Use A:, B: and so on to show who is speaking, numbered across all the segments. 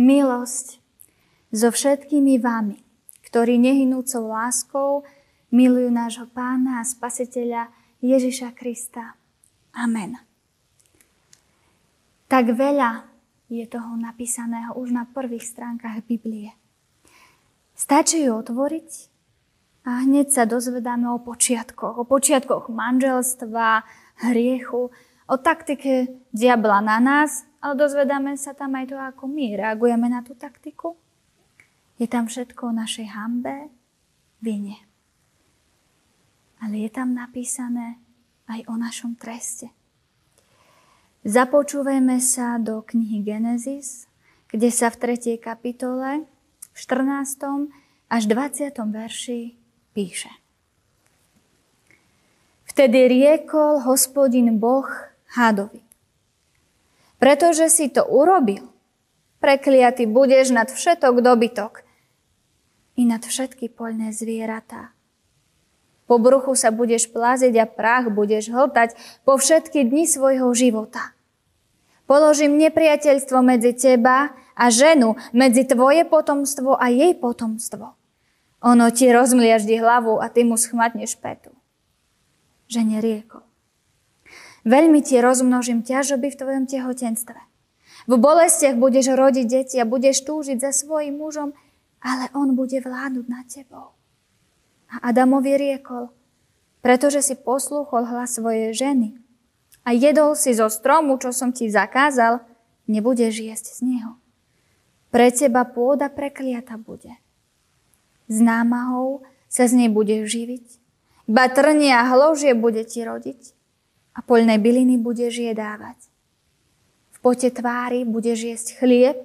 A: milosť so všetkými vami, ktorí nehynúcou láskou milujú nášho pána a spasiteľa Ježiša Krista. Amen. Tak veľa je toho napísaného už na prvých stránkach Biblie. Stačí ju otvoriť a hneď sa dozvedáme o počiatkoch. O počiatkoch manželstva, hriechu, o taktike diabla na nás, ale dozvedáme sa tam aj to, ako my reagujeme na tú taktiku. Je tam všetko o našej hambe, vine. Ale je tam napísané aj o našom treste. Započúvajme sa do knihy Genesis, kde sa v 3. kapitole, v 14. až 20. verši píše. Vtedy riekol hospodin Boh hadovi. Pretože si to urobil, prekliaty budeš nad všetok dobytok i nad všetky poľné zvieratá. Po bruchu sa budeš pláziť a prach budeš hltať po všetky dni svojho života. Položím nepriateľstvo medzi teba a ženu, medzi tvoje potomstvo a jej potomstvo. Ono ti rozmliaždi hlavu a ty mu schmatneš petu. Žene riekol. Veľmi ti rozmnožím ťažoby v tvojom tehotenstve. V bolestiach budeš rodiť deti a budeš túžiť za svojim mužom, ale on bude vládnuť nad tebou. A Adamovi riekol, pretože si poslúchol hlas svojej ženy a jedol si zo stromu, čo som ti zakázal, nebudeš jesť z neho. Pre teba pôda prekliata bude. S námahou sa z nej budeš živiť, iba trnie a hložie bude ti rodiť a poľné byliny budeš jedávať. V pote tvári budeš jesť chlieb,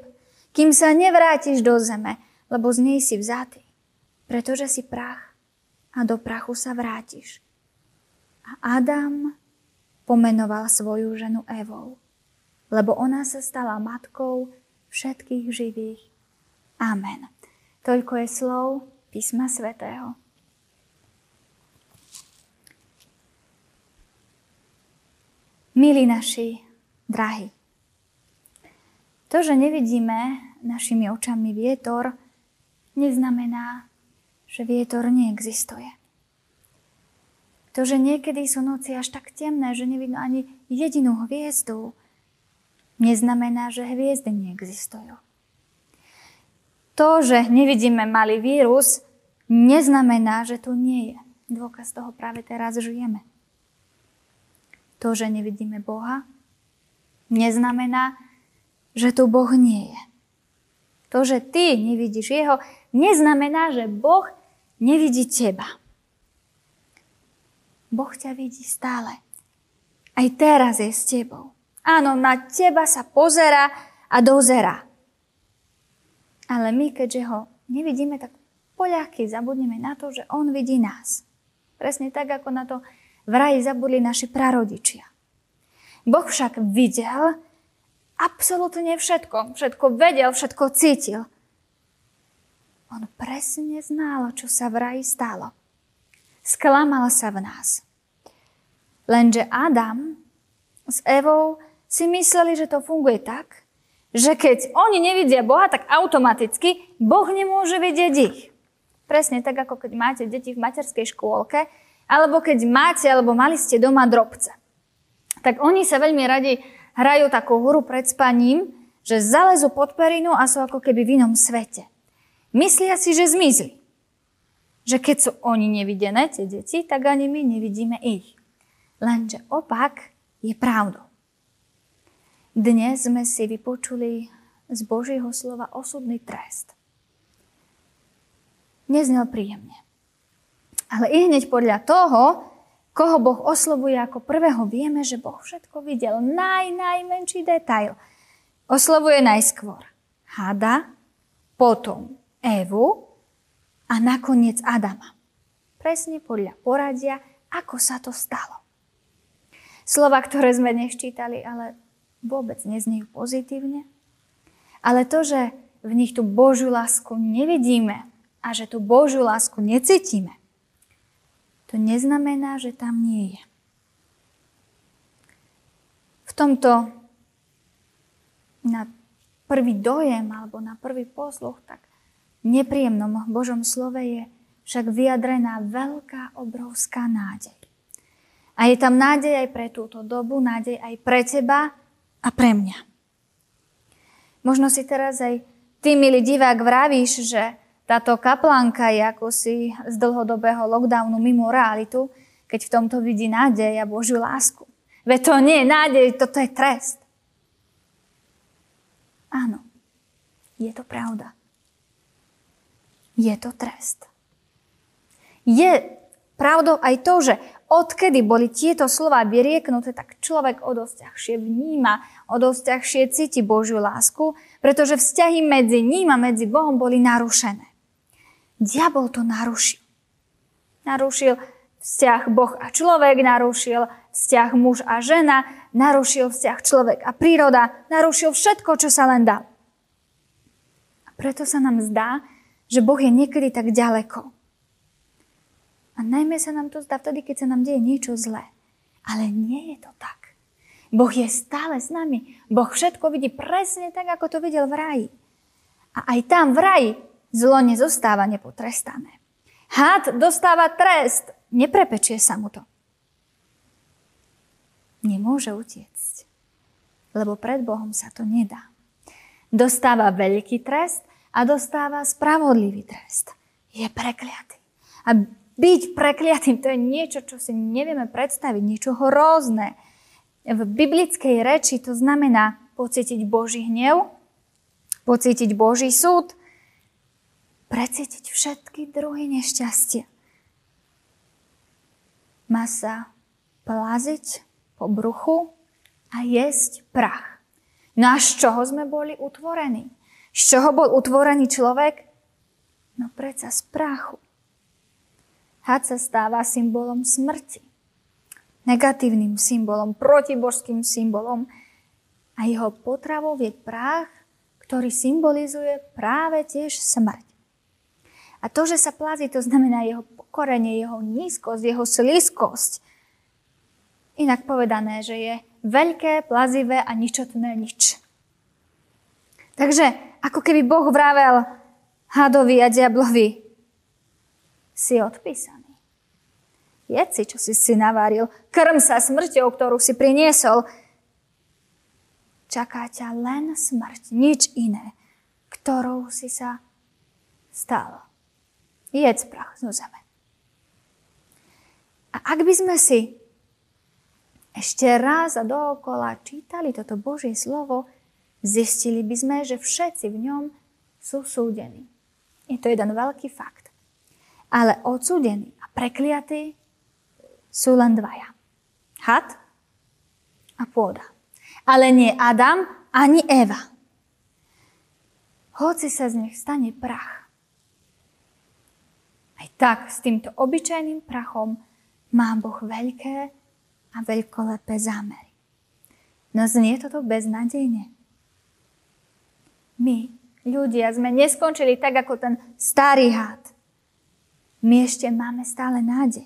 A: kým sa nevrátiš do zeme, lebo z nej si vzatý, pretože si prach a do prachu sa vrátiš. A Adam pomenoval svoju ženu Evou, lebo ona sa stala matkou všetkých živých. Amen. Toľko je slov písma svätého. Milí naši, drahí, to, že nevidíme našimi očami vietor, neznamená, že vietor neexistuje. To, že niekedy sú noci až tak temné, že nevidno ani jedinú hviezdu, neznamená, že hviezdy neexistujú. To, že nevidíme malý vírus, neznamená, že tu nie je. Dôkaz toho práve teraz žijeme. To, že nevidíme Boha, neznamená, že tu Boh nie je. To, že ty nevidíš Jeho, neznamená, že Boh nevidí teba. Boh ťa vidí stále. Aj teraz je s tebou. Áno, na teba sa pozera a dozera. Ale my, keďže ho nevidíme, tak poľahky zabudneme na to, že on vidí nás. Presne tak, ako na to v zabudli naši prarodičia. Boh však videl absolútne všetko. Všetko vedel, všetko cítil. On presne znal, čo sa v stalo. Sklamal sa v nás. Lenže Adam s Evou si mysleli, že to funguje tak, že keď oni nevidia Boha, tak automaticky Boh nemôže vidieť ich. Presne tak, ako keď máte deti v materskej škôlke, alebo keď máte, alebo mali ste doma drobce. Tak oni sa veľmi radi hrajú takú hru pred spaním, že zalezu pod perinu a sú ako keby v inom svete. Myslia si, že zmizli. Že keď sú oni nevidené, tie deti, tak ani my nevidíme ich. Lenže opak je pravdou. Dnes sme si vypočuli z Božieho slova osudný trest. Neznel príjemne. Ale i hneď podľa toho, koho Boh oslovuje ako prvého, vieme, že Boh všetko videl. Naj, najmenší detail. Oslovuje najskôr Hada, potom Evu a nakoniec Adama. Presne podľa poradia, ako sa to stalo. Slova, ktoré sme neščítali, ale vôbec neznejú pozitívne. Ale to, že v nich tú Božiu lásku nevidíme a že tú Božiu lásku necítime, to neznamená, že tam nie je. V tomto na prvý dojem alebo na prvý posluch, tak nepríjemnom Božom slove je však vyjadrená veľká, obrovská nádej. A je tam nádej aj pre túto dobu, nádej aj pre teba a pre mňa. Možno si teraz aj ty, milý divák, vravíš, že táto kaplanka je ako si z dlhodobého lockdownu mimo realitu, keď v tomto vidí nádej a Božiu lásku. Veď to nie je nádej, toto je trest. Áno, je to pravda. Je to trest. Je pravdou aj to, že odkedy boli tieto slova vyrieknuté, tak človek o dosť vníma, o dosť cíti Božiu lásku, pretože vzťahy medzi ním a medzi Bohom boli narušené. Diabol to narušil. Narušil vzťah Boh a človek, narušil vzťah muž a žena, narušil vzťah človek a príroda, narušil všetko, čo sa len dá. A preto sa nám zdá, že Boh je niekedy tak ďaleko. A najmä sa nám to zdá vtedy, keď sa nám deje niečo zlé. Ale nie je to tak. Boh je stále s nami. Boh všetko vidí presne tak, ako to videl v raji. A aj tam v raji zlo nezostáva nepotrestané. Had dostáva trest, neprepečie sa mu to. Nemôže utiecť, lebo pred Bohom sa to nedá. Dostáva veľký trest a dostáva spravodlivý trest. Je prekliatý. A byť prekliatým, to je niečo, čo si nevieme predstaviť, niečo hrozné. V biblickej reči to znamená pocítiť Boží hnev, pocítiť Boží súd, precítiť všetky druhy nešťastia. Má sa plaziť po bruchu a jesť prach. No a z čoho sme boli utvorení? Z čoho bol utvorený človek? No predsa z prachu. Had sa stáva symbolom smrti. Negatívnym symbolom, protibožským symbolom. A jeho potravou je prach, ktorý symbolizuje práve tiež smrť. A to, že sa plazí, to znamená jeho pokorenie, jeho nízkosť, jeho sliskosť. Inak povedané, že je veľké, plazivé a ničotné nič. Takže ako keby Boh vravel hadovi a diablovi, si odpísaný. Jedz si, čo si si naváril. Krm sa smrťou, ktorú si priniesol. Čaká ťa len smrť, nič iné, ktorou si sa stal. Jedz prach zo zeme. A ak by sme si ešte raz a dookola čítali toto Božie slovo, zistili by sme, že všetci v ňom sú súdení. Je to jeden veľký fakt. Ale odsúdení a prekliatí sú len dvaja. Had a pôda. Ale nie Adam ani Eva. Hoci sa z nich stane prach. Aj tak s týmto obyčajným prachom má Boh veľké a veľkolepé zámery. No znie toto beznádejne. My, ľudia, sme neskončili tak ako ten starý had my ešte máme stále nádej.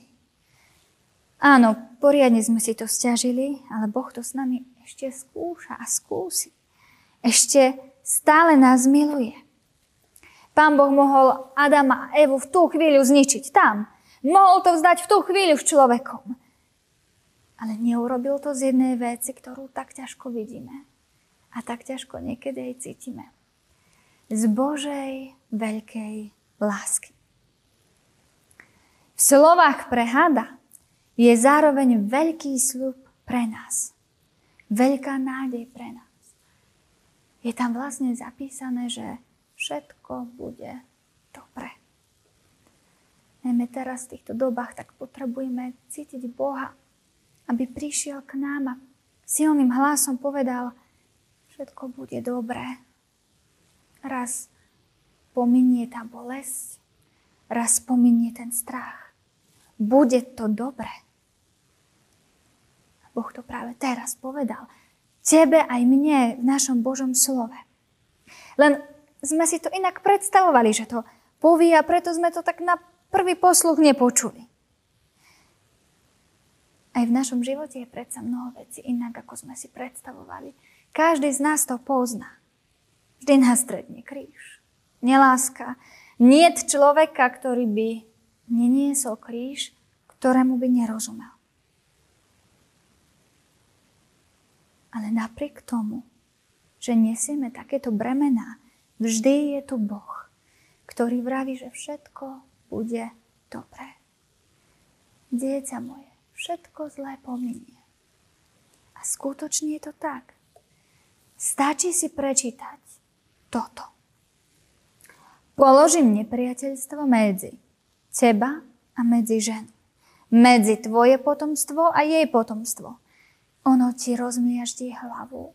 A: Áno, poriadne sme si to stiažili, ale Boh to s nami ešte skúša a skúsi. Ešte stále nás miluje. Pán Boh mohol Adama a Evu v tú chvíľu zničiť tam. Mohol to vzdať v tú chvíľu v človekom. Ale neurobil to z jednej veci, ktorú tak ťažko vidíme. A tak ťažko niekedy aj cítime. Z Božej veľkej lásky. V slovách pre hada je zároveň veľký slub pre nás. Veľká nádej pre nás. Je tam vlastne zapísané, že všetko bude dobre. Najmä teraz v týchto dobách tak potrebujeme cítiť Boha, aby prišiel k nám a silným hlasom povedal, všetko bude dobré. Raz pominie tá bolesť, raz pominie ten strach bude to dobré. Boh to práve teraz povedal. Tebe aj mne v našom Božom slove. Len sme si to inak predstavovali, že to povie a preto sme to tak na prvý posluch nepočuli. Aj v našom živote je predsa mnoho vecí inak, ako sme si predstavovali. Každý z nás to pozná. Vždy nás stretne kríž. Neláska. Nie človeka, ktorý by neniesol kríž, ktorému by nerozumel. Ale napriek tomu, že nesieme takéto bremená, vždy je tu Boh, ktorý vraví, že všetko bude dobré. Dieťa moje, všetko zlé pominie. A skutočne je to tak. Stačí si prečítať toto. Položím nepriateľstvo medzi teba a medzi ženu. Medzi tvoje potomstvo a jej potomstvo. Ono ti rozmiaždí hlavu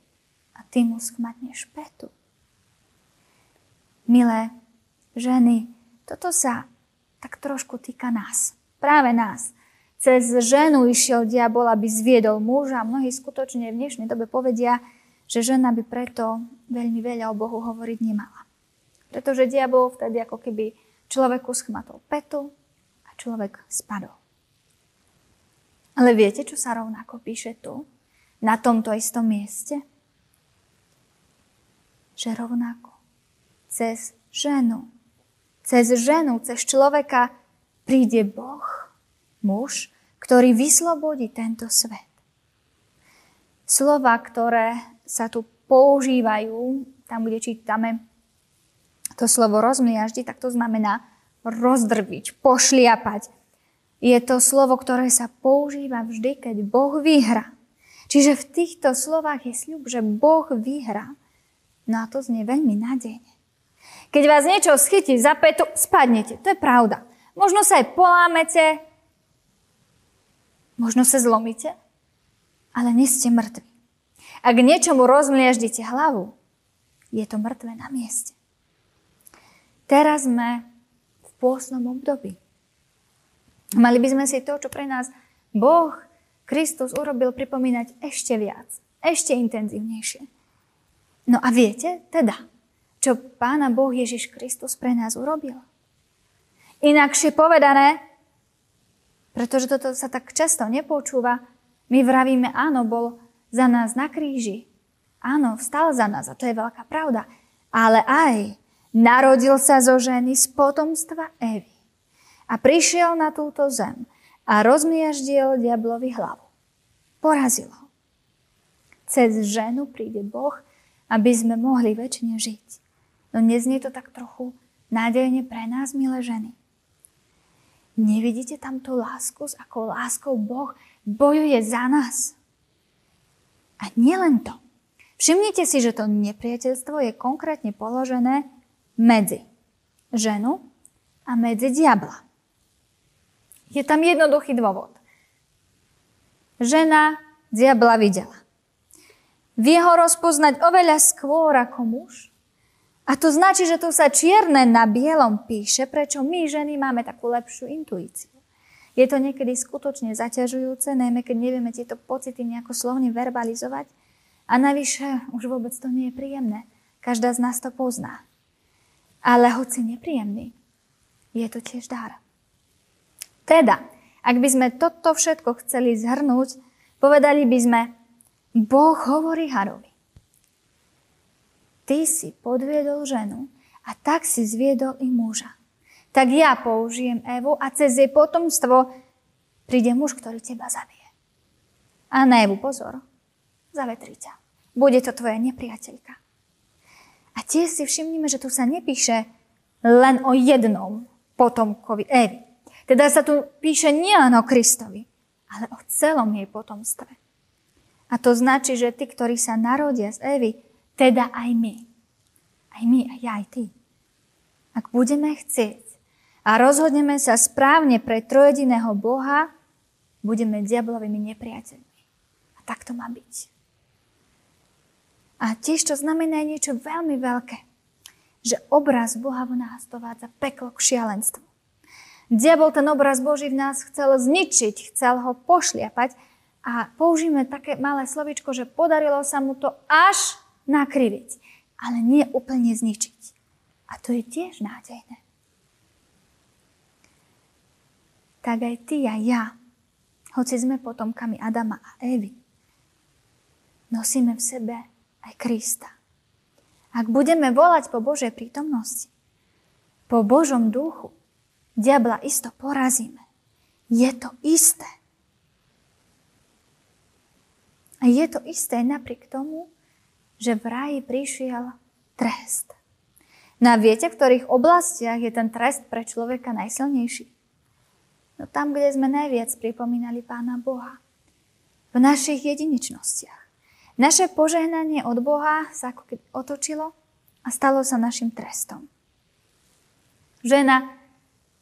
A: a ty mu skmatneš petu. Milé ženy, toto sa tak trošku týka nás. Práve nás. Cez ženu išiel diabol, aby zviedol muža. Mnohí skutočne v dnešnej dobe povedia, že žena by preto veľmi veľa o Bohu hovoriť nemala. Pretože diabol vtedy ako keby človeku schmatol petu a človek spadol. Ale viete, čo sa rovnako píše tu, na tomto istom mieste? Že rovnako cez ženu, cez ženu, cez človeka príde Boh, muž, ktorý vyslobodí tento svet. Slova, ktoré sa tu používajú, tam, kde čítame to slovo rozmliaždi, tak to znamená rozdrviť, pošliapať. Je to slovo, ktoré sa používa vždy, keď Boh vyhra. Čiže v týchto slovách je sľub, že Boh vyhra. No a to znie veľmi nádejne. Keď vás niečo schytí za petu, spadnete. To je pravda. Možno sa aj polámete, Možno sa zlomíte, ale nie ste mŕtvi. Ak niečomu rozmlieždite hlavu, je to mŕtve na mieste. Teraz sme v pôsnom období. Mali by sme si to, čo pre nás Boh, Kristus urobil, pripomínať ešte viac, ešte intenzívnejšie. No a viete teda, čo Pána Boh Ježiš Kristus pre nás urobil? Inakšie povedané, pretože toto sa tak často nepočúva. My vravíme, áno, bol za nás na kríži. Áno, vstal za nás a to je veľká pravda. Ale aj narodil sa zo ženy z potomstva Evy. A prišiel na túto zem a rozmiaždiel diablovi hlavu. Porazil ho. Cez ženu príde Boh, aby sme mohli väčšine žiť. No neznie to tak trochu nádejne pre nás, milé ženy. Nevidíte tam tú lásku, s akou láskou Boh bojuje za nás? A nielen to. Všimnite si, že to nepriateľstvo je konkrétne položené medzi ženu a medzi diabla. Je tam jednoduchý dôvod. Žena diabla videla. Vie ho rozpoznať oveľa skôr ako muž a to značí, že tu sa čierne na bielom píše, prečo my ženy máme takú lepšiu intuíciu. Je to niekedy skutočne zaťažujúce, najmä keď nevieme tieto pocity nejako slovne verbalizovať. A navyše už vôbec to nie je príjemné. Každá z nás to pozná. Ale hoci nepríjemný, je to tiež dar. Teda, ak by sme toto všetko chceli zhrnúť, povedali by sme, Boh hovorí Harovi ty si podviedol ženu a tak si zviedol i muža. Tak ja použijem Evu a cez jej potomstvo príde muž, ktorý teba zabije. A na Evu pozor, zavetri ťa. Bude to tvoja nepriateľka. A tiež si všimnime, že tu sa nepíše len o jednom potomkovi Evy. Teda sa tu píše nielen o Kristovi, ale o celom jej potomstve. A to značí, že tí, ktorí sa narodia z Evy, teda aj my. Aj my, aj ja, aj ty. Ak budeme chcieť a rozhodneme sa správne pre trojediného Boha, budeme diablovými nepriateľmi. A tak to má byť. A tiež to znamená niečo veľmi veľké. Že obraz Boha v nás dovádza peklo k šialenstvu. Diabol ten obraz Boží v nás chcel zničiť, chcel ho pošliapať a použijeme také malé slovičko, že podarilo sa mu to až nakriviť, ale nie úplne zničiť. A to je tiež nádejné. Tak aj ty a ja, hoci sme potomkami Adama a Evy, nosíme v sebe aj Krista. Ak budeme volať po Božej prítomnosti, po Božom duchu, diabla isto porazíme. Je to isté. A je to isté napriek tomu, že v ráji prišiel trest. Na viete, v ktorých oblastiach je ten trest pre človeka najsilnejší? No tam, kde sme najviac pripomínali Pána Boha. V našich jediničnostiach. Naše požehnanie od Boha sa ako keby otočilo a stalo sa našim trestom. Žena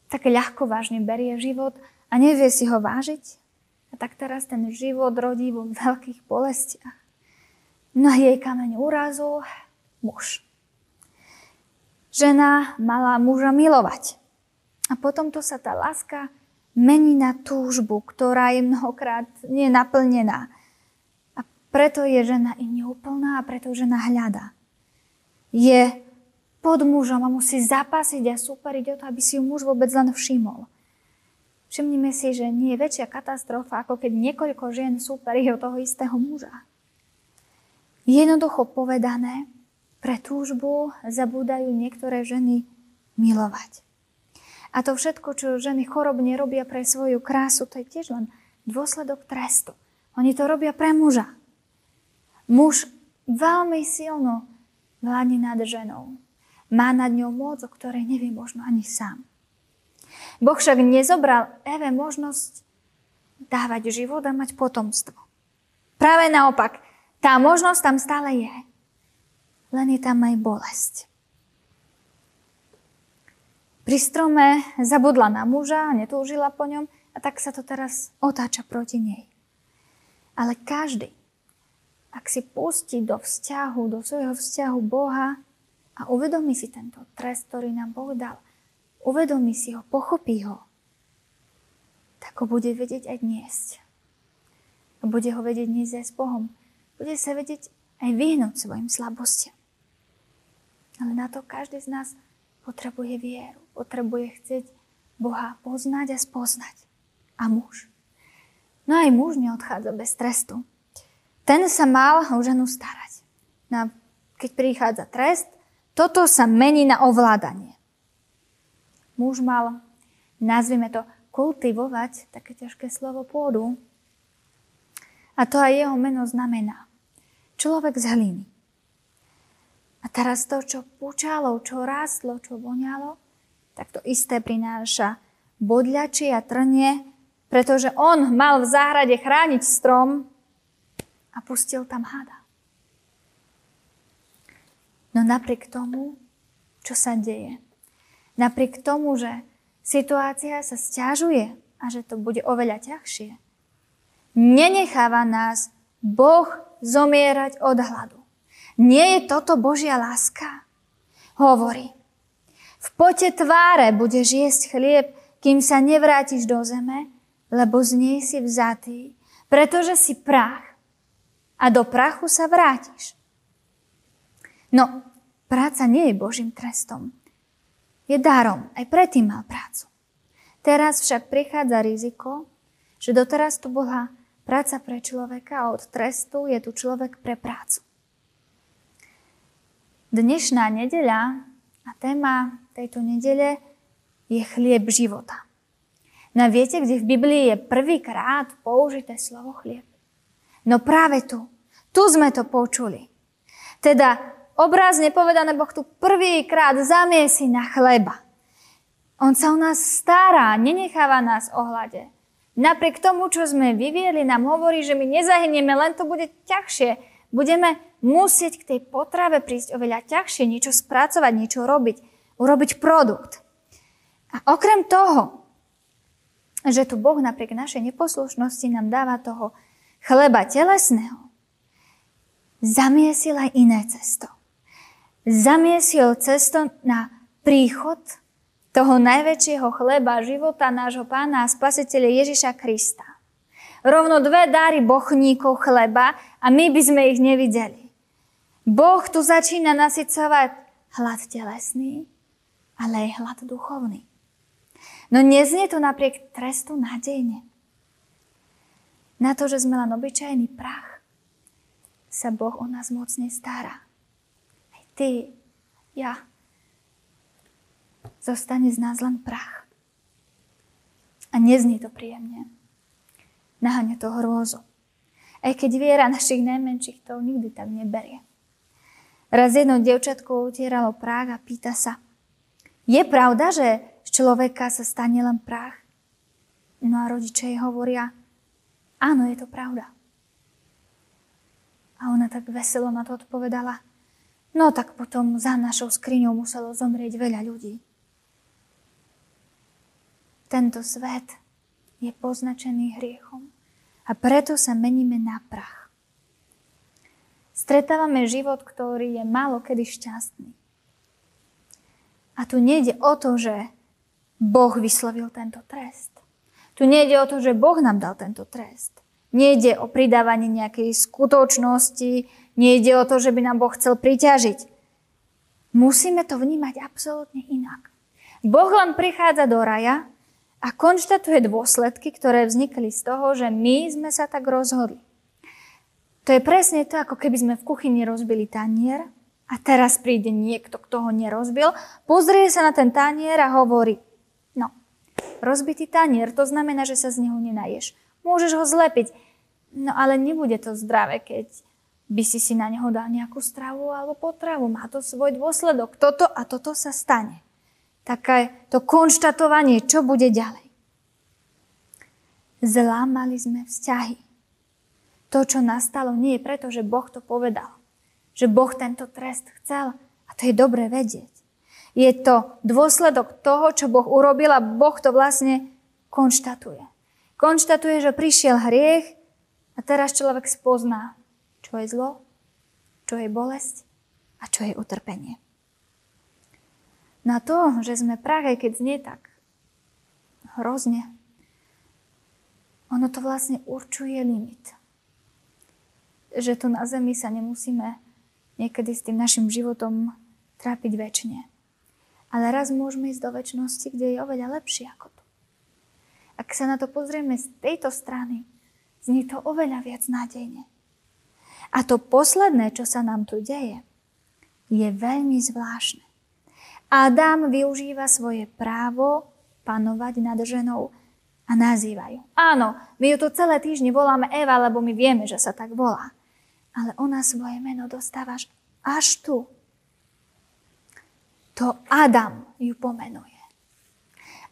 A: tak ľahko vážne berie život a nevie si ho vážiť. A tak teraz ten život rodí vo veľkých bolestiach. No jej kameň úrazu muž. Žena mala muža milovať. A potom to sa tá láska mení na túžbu, ktorá je mnohokrát nenaplnená. Preto je žena i neúplná a preto žena hľada. Je pod mužom a musí zapasiť a superiť o to, aby si ju muž vôbec len všimol. Všimnime si, že nie je väčšia katastrofa, ako keď niekoľko žien súperí o toho istého muža. Jednoducho povedané, pre túžbu zabúdajú niektoré ženy milovať. A to všetko, čo ženy chorobne robia pre svoju krásu, to je tiež len dôsledok trestu. Oni to robia pre muža. Muž veľmi silno vládne nad ženou. Má nad ňou moc, o ktorej nevie možno ani sám. Boh však nezobral Eve možnosť dávať život a mať potomstvo. Práve naopak, tá možnosť tam stále je. Len je tam aj bolesť. Pri strome zabudla na muža, netúžila po ňom a tak sa to teraz otáča proti nej. Ale každý, ak si pustí do vzťahu, do svojho vzťahu Boha a uvedomí si tento trest, ktorý nám Boh dal, uvedomí si ho, pochopí ho, tak ho bude vedieť aj niesť. A bude ho vedieť niesť aj s Bohom. Bude sa vedieť aj vyhnúť svojim slabostiam. Ale na to každý z nás potrebuje vieru, potrebuje chcieť Boha poznať a spoznať. A muž. No aj muž neodchádza bez trestu. Ten sa mal o ženu starať. No, keď prichádza trest, toto sa mení na ovládanie. Muž mal, nazvime to, kultivovať, také ťažké slovo, pôdu. A to aj jeho meno znamená. Človek z hliny. A teraz to, čo pučalo, čo rástlo, čo voňalo, tak to isté prináša bodľači a trnie, pretože on mal v záhrade chrániť strom, a pustil tam hada. No napriek tomu, čo sa deje, napriek tomu, že situácia sa stiažuje a že to bude oveľa ťažšie, nenecháva nás Boh zomierať od hladu. Nie je toto Božia láska? Hovorí, v pote tváre budeš jesť chlieb, kým sa nevrátiš do zeme, lebo z nej si vzatý, pretože si prach a do prachu sa vrátiš. No, práca nie je Božím trestom. Je darom, aj predtým mal prácu. Teraz však prichádza riziko, že doteraz tu bola práca pre človeka od trestu je tu človek pre prácu. Dnešná nedeľa a téma tejto nedele je chlieb života. No viete, kde v Biblii je prvýkrát použité slovo chlieb? No práve tu, tu sme to počuli. Teda obrazne povedané, Boh tu prvýkrát zamiesi na chleba. On sa o nás stará, nenecháva nás ohľade. Napriek tomu, čo sme vyvieli, nám hovorí, že my nezahynieme, len to bude ťažšie. Budeme musieť k tej potrave prísť oveľa ťažšie, niečo spracovať, niečo robiť, urobiť produkt. A okrem toho, že tu Boh napriek našej neposlušnosti nám dáva toho chleba telesného, zamiesil aj iné cesto. Zamiesil cesto na príchod toho najväčšieho chleba života nášho pána a spasiteľa Ježiša Krista. Rovno dve dáry bochníkov chleba a my by sme ich nevideli. Boh tu začína nasycovať hlad telesný, ale aj hlad duchovný. No neznie to napriek trestu nádejne. Na to, že sme len obyčajný prach, sa Boh o nás mocne stará. Aj ty, ja. Zostane z nás len prach. A neznie to príjemne. Naháňa to hrôzu. Aj keď viera našich najmenších to nikdy tak neberie. Raz jedno dievčatko utieralo prach a pýta sa, je pravda, že z človeka sa stane len prach? No a rodičia jej hovoria, áno, je to pravda. A ona tak veselo na to odpovedala, no tak potom za našou skriňou muselo zomrieť veľa ľudí. Tento svet je poznačený hriechom a preto sa meníme na prach. Stretávame život, ktorý je málo kedy šťastný. A tu nejde o to, že Boh vyslovil tento trest. Tu nejde o to, že Boh nám dal tento trest. Nejde o pridávanie nejakej skutočnosti, nejde o to, že by nám Boh chcel priťažiť. Musíme to vnímať absolútne inak. Boh len prichádza do raja a konštatuje dôsledky, ktoré vznikli z toho, že my sme sa tak rozhodli. To je presne to, ako keby sme v kuchyni rozbili tanier a teraz príde niekto, kto ho nerozbil, pozrie sa na ten tanier a hovorí, no, rozbitý tanier, to znamená, že sa z neho nenaješ. Môžeš ho zlepiť, no ale nebude to zdravé, keď by si si na neho dal nejakú stravu alebo potravu. Má to svoj dôsledok. Toto a toto sa stane. Také to konštatovanie, čo bude ďalej. Zlámali sme vzťahy. To, čo nastalo, nie je preto, že Boh to povedal. Že Boh tento trest chcel. A to je dobre vedieť. Je to dôsledok toho, čo Boh urobil a Boh to vlastne konštatuje. Konštatuje, že prišiel hriech a teraz človek spozná, čo je zlo, čo je bolesť a čo je utrpenie. Na to, že sme prach, keď znie tak hrozne, ono to vlastne určuje limit. Že tu na zemi sa nemusíme niekedy s tým našim životom trápiť väčšine. Ale raz môžeme ísť do väčšnosti, kde je oveľa lepšie ako to. Ak sa na to pozrieme z tejto strany, Znie to oveľa viac nádejne. A to posledné, čo sa nám tu deje, je veľmi zvláštne. Adam využíva svoje právo panovať nad ženou a nazýva ju. Áno, my ju tu celé týždne voláme Eva, lebo my vieme, že sa tak volá. Ale ona svoje meno dostáva až tu. To Adam ju pomenuje.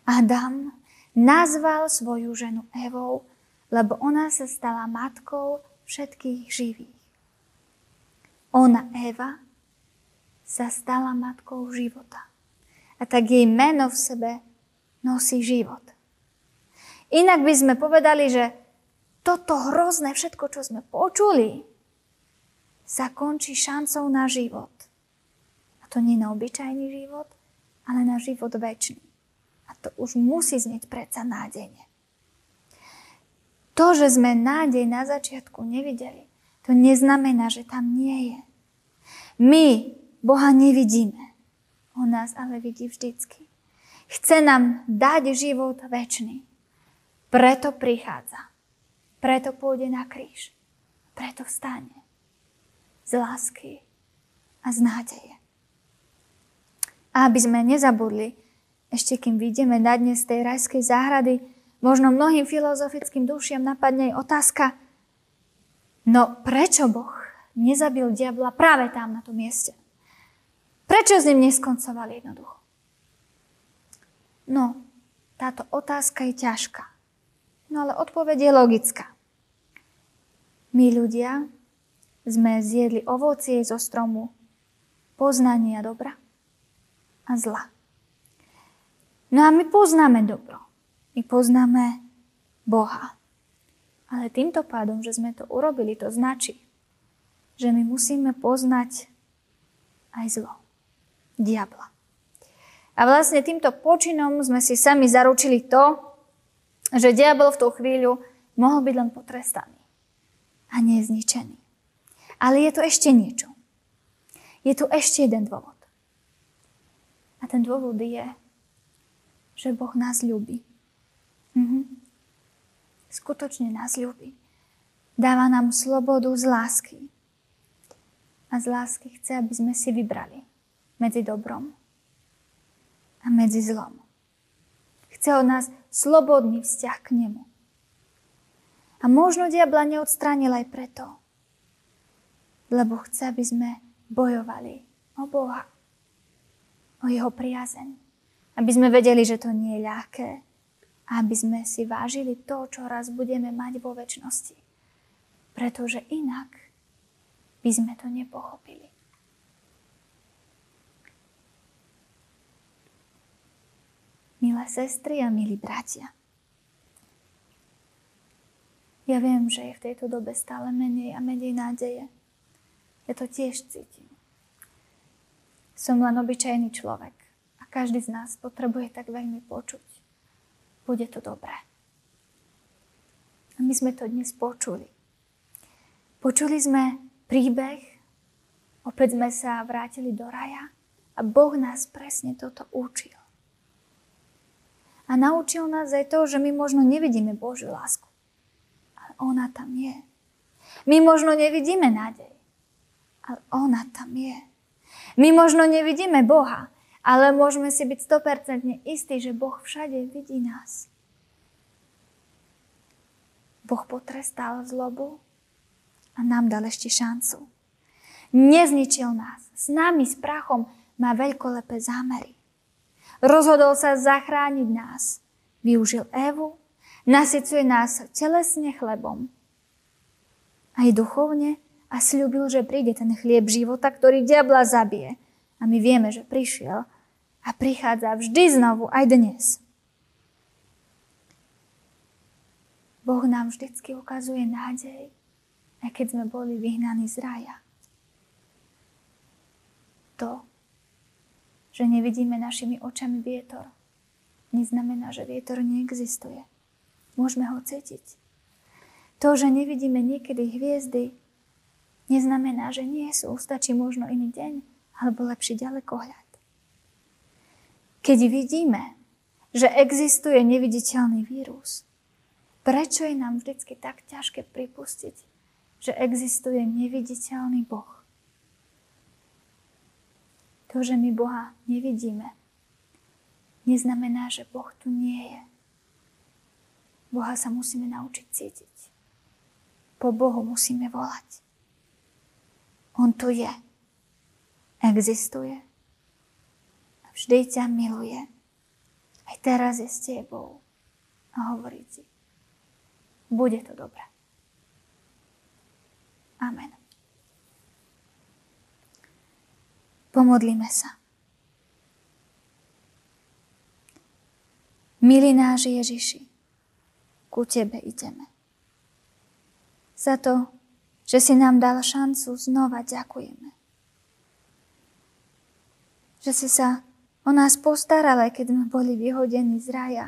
A: Adam nazval svoju ženu Evou lebo ona sa stala matkou všetkých živých. Ona, Eva, sa stala matkou života. A tak jej meno v sebe nosí život. Inak by sme povedali, že toto hrozné všetko, čo sme počuli, sa končí šancou na život. A to nie na obyčajný život, ale na život väčší. A to už musí znieť predsa nádejne. To, že sme nádej na začiatku nevideli, to neznamená, že tam nie je. My Boha nevidíme. On nás ale vidí vždycky. Chce nám dať život väčší. Preto prichádza. Preto pôjde na kríž. Preto vstane. Z lásky a z nádeje. A aby sme nezabudli, ešte kým vidíme na dnes z tej rajskej záhrady, Možno mnohým filozofickým dušiam napadne aj otázka, no prečo Boh nezabil diabla práve tam na tom mieste? Prečo s ním neskoncovali jednoducho? No, táto otázka je ťažká. No ale odpoveď je logická. My ľudia sme zjedli ovocie zo stromu poznania dobra a zla. No a my poznáme dobro. My poznáme Boha. Ale týmto pádom, že sme to urobili, to značí, že my musíme poznať aj zlo. Diabla. A vlastne týmto počinom sme si sami zaručili to, že diabol v tú chvíľu mohol byť len potrestaný a nie zničený. Ale je tu ešte niečo. Je tu ešte jeden dôvod. A ten dôvod je, že Boh nás ľubí. Mm-hmm. Skutočne nás ľubí. Dáva nám slobodu z lásky. a z lásky chce, aby sme si vybrali medzi dobrom a medzi zlom. Chce od nás slobodný vzťah k nemu. A možno diabla neodstránil aj preto, lebo chce, aby sme bojovali o Boha, o jeho priazeň. Aby sme vedeli, že to nie je ľahké. A aby sme si vážili to, čo raz budeme mať vo väčšnosti. Pretože inak by sme to nepochopili. Milé sestry a milí bratia, ja viem, že je v tejto dobe stále menej a menej nádeje. Ja to tiež cítim. Som len obyčajný človek a každý z nás potrebuje tak veľmi počuť. Bude to dobré. A my sme to dnes počuli. Počuli sme príbeh, opäť sme sa vrátili do raja a Boh nás presne toto učil. A naučil nás aj to, že my možno nevidíme Božiu lásku. Ale ona tam je. My možno nevidíme nádej. Ale ona tam je. My možno nevidíme Boha, ale môžeme si byť 100% istí, že Boh všade vidí nás. Boh potrestal zlobu a nám dal ešte šancu. Nezničil nás. S nami, s prachom, má veľkolepé zámery. Rozhodol sa zachrániť nás. Využil Evu, nasycuje nás telesne chlebom. Aj duchovne a slúbil, že príde ten chlieb života, ktorý diabla zabije. A my vieme, že prišiel a prichádza vždy znovu, aj dnes. Boh nám vždycky ukazuje nádej, aj keď sme boli vyhnaní z raja. To, že nevidíme našimi očami vietor, neznamená, že vietor neexistuje. Môžeme ho cítiť. To, že nevidíme niekedy hviezdy, neznamená, že nie sú. Stačí možno iný deň alebo lepší ďalekohľad. Keď vidíme, že existuje neviditeľný vírus, prečo je nám vždy tak ťažké pripustiť, že existuje neviditeľný Boh? To, že my Boha nevidíme, neznamená, že Boh tu nie je. Boha sa musíme naučiť cítiť. Po Bohu musíme volať. On tu je. Existuje. A vždy ťa miluje. Aj teraz je s tebou. A hovorí ti. Bude to dobré. Amen. Pomodlíme sa. Milý náš Ježiši, ku Tebe ideme. Za to, že si nám dal šancu, znova ďakujeme. Že si sa o nás postaral, aj keď sme boli vyhodení z raja.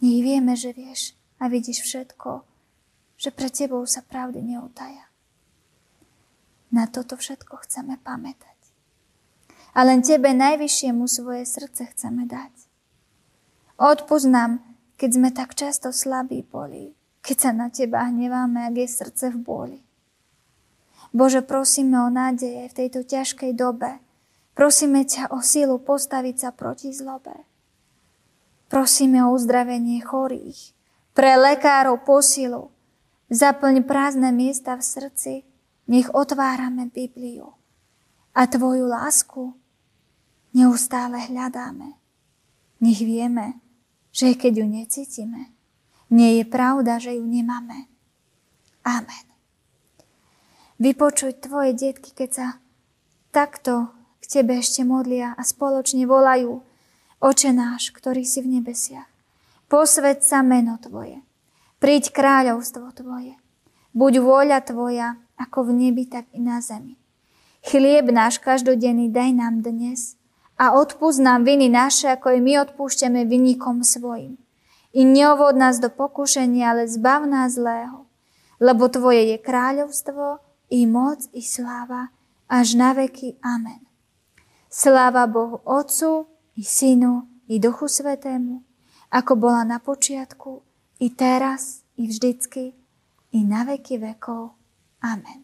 A: Nech vieme, že vieš a vidíš všetko, že pre Tebou sa pravdy neutaja. Na toto všetko chceme pamätať. A len Tebe najvyššiemu svoje srdce chceme dať. Odpúsť nám, keď sme tak často slabí boli, keď sa na Teba hneváme, ak je srdce v boli. Bože, prosíme o nádeje v tejto ťažkej dobe. Prosíme ťa o sílu postaviť sa proti zlobe. Prosíme o uzdravenie chorých. Pre lekárov posilu. Zaplň prázdne miesta v srdci nech otvárame Bibliu a Tvoju lásku neustále hľadáme. Nech vieme, že keď ju necítime, nie je pravda, že ju nemáme. Amen. Vypočuj tvoje detky, keď sa takto k tebe ešte modlia a spoločne volajú Oče náš, ktorý si v nebesiach. Posved sa meno Tvoje. Príď kráľovstvo Tvoje. Buď vôľa Tvoja, ako v nebi, tak i na zemi. Chlieb náš každodenný daj nám dnes a odpúsť nám viny naše, ako i my odpúšťame vynikom svojim. I neovod nás do pokušenia, ale zbav nás zlého. Lebo Tvoje je kráľovstvo, i moc, i sláva, až na veky. Amen. Sláva Bohu Otcu, i Synu, i Duchu Svetému, ako bola na počiatku, i teraz, i vždycky, i na veky vekov. Amen.